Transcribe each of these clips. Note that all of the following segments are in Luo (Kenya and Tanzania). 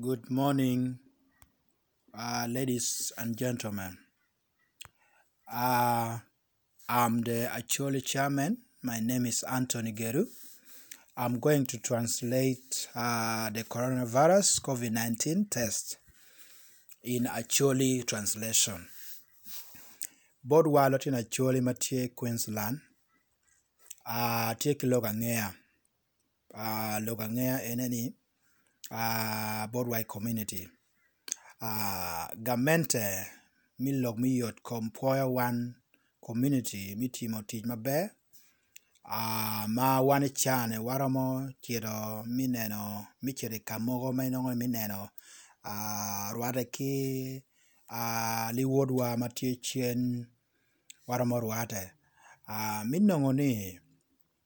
Good morning, uh, ladies and gentlemen. Uh, I'm the actual chairman. My name is Anthony Geru. I'm going to translate uh, the coronavirus COVID 19 test in actually translation. Bod walo tin actually matie Queensland. Uh, tie ki Logangea. ah lok ang'eya en ni ah board wide community ah gamente mi lok mi yot kom pwoyo wan community mi timo tic maber ah ma wan i can waromo cito mi neno mi cito i ka mogo ma inongo ni mi neno ah rwate ki ah liwodwa ma tye cen waromo rwate ah mi nongo ni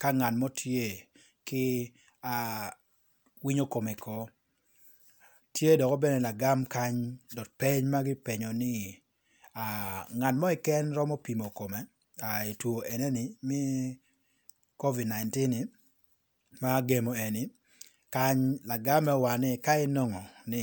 ka ngat ma tye ki winyo kome ko tye dok bene lagam kany dok peny ma ki penyo ni ngat mo keken romo pimo kome i two ene ni me covid 19 ni ma agemo eni kany lagame wa ni ka inongo ni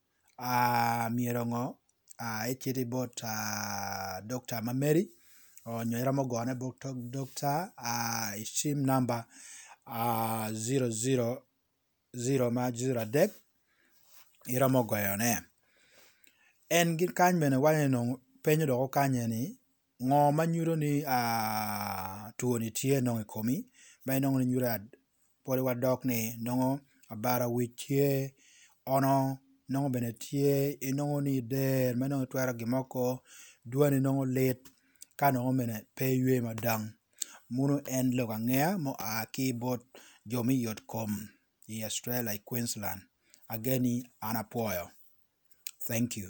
aah, mier ong'o, aah e chili boat aah, doctor ama Mary onywera mogona but doctor aah e sim namba aah, zero zero zero ma zero adek iromo goyone. En gi kany bende waneno penjo doko kanye ni. Ng'o ma nyuro ni two nitie nongo i komi ma inongo ni nyuro pwod wadok ni nongo abara wic tye ono nongo bene tye inongo ni der ma inongo itwero gin mo kor dwani nongo lit ka nongo bene pe iywe mada muno en lok angeya ma oa ki bot jo me yot kom i Australia i Queensland ageni an apwoyo thank you.